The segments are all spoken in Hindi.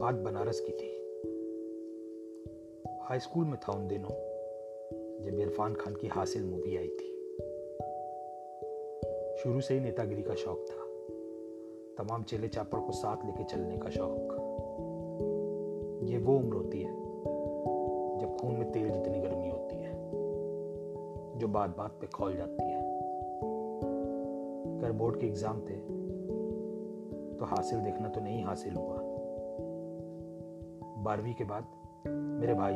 बात बनारस की थी। हाई स्कूल में था उन दिनों, जब इरफान खान की हासिल मूवी आई थी। शुरू से ही नेतागिरी का शौक था। तमाम चेले चापड़ को साथ लेके चलने का शौक। ये वो उम्र होती है, जब खून में तेल जितनी गर्मी होती है, जो बात बात पे खोल जाती है। कर बोर्ड के एग्ज़ाम थे तो हासिल देखना तो नहीं हासिल हुआ। बारहवीं के बाद मेरे भाई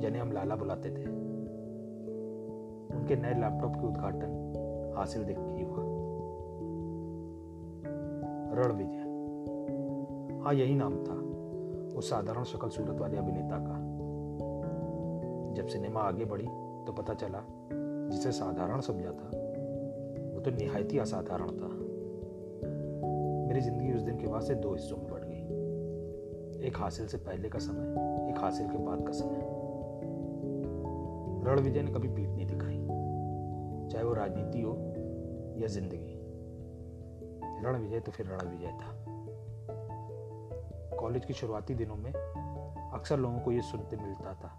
जिन्हें हम लाला बुलाते थे। उनके नए लैपटॉप के उद्घाटन हासिल देख के हुआ। रण विजय हाँ यही नाम था उस साधारण शक्ल सूरत वाले अभिनेता का। जब सिनेमा आगे बढ़ी तो पता चला जिसे साधारण समझा था, वो तो निहायती असाधारण था। मेरी ज़िंदगी उस दिन के बाद से दो हिस्सों में एक हासिल से पहले का समय, एक हासिल के बाद का समय। रण विजय ने कभी पीठ नहीं दिखाई, चाहे वो राजनीति हो या ज़िंदगी। रण विजय तो फिर रण विजय था। कॉलेज के शुरुआती दिनों में अक्सर लोगों को ये सुनते मिलता था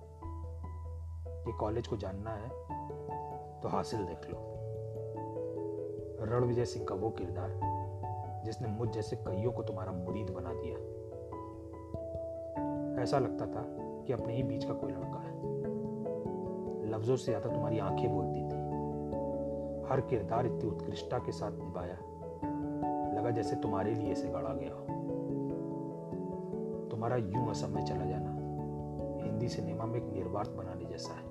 कि कॉलेज को जानना है तो हासिल देख लो। रण विजय सिंह का वो किरदार जिसने मुझ जैसे कईयों को तुम्हारा मुरीद बना दिया। ऐसा लगता था कि अपने ही बीच का कोई लड़का है। लफ्जों से ज़्यादा तुम्हारी आँखें बोलती थी। हर किरदार इतनी उत्कृष्टता के साथ निभाया। लगा जैसे तुम्हारे लिए से गढ़ा गया हो। तुम्हारा यूँ असम में चला जाना, हिंदी सिनेमा में एक निर्वात बनाने जैसा है।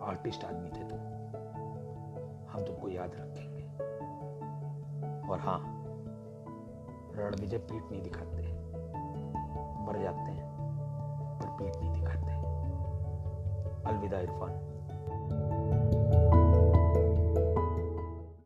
आर्टिस्ट आदमी थे तुम। हम तुमको याद रखेंगे। और हाँ रण विजय पीठ नहीं दिखाते। मर जाते हैं पर पीठ नहीं दिखाते अलविदा इरफान।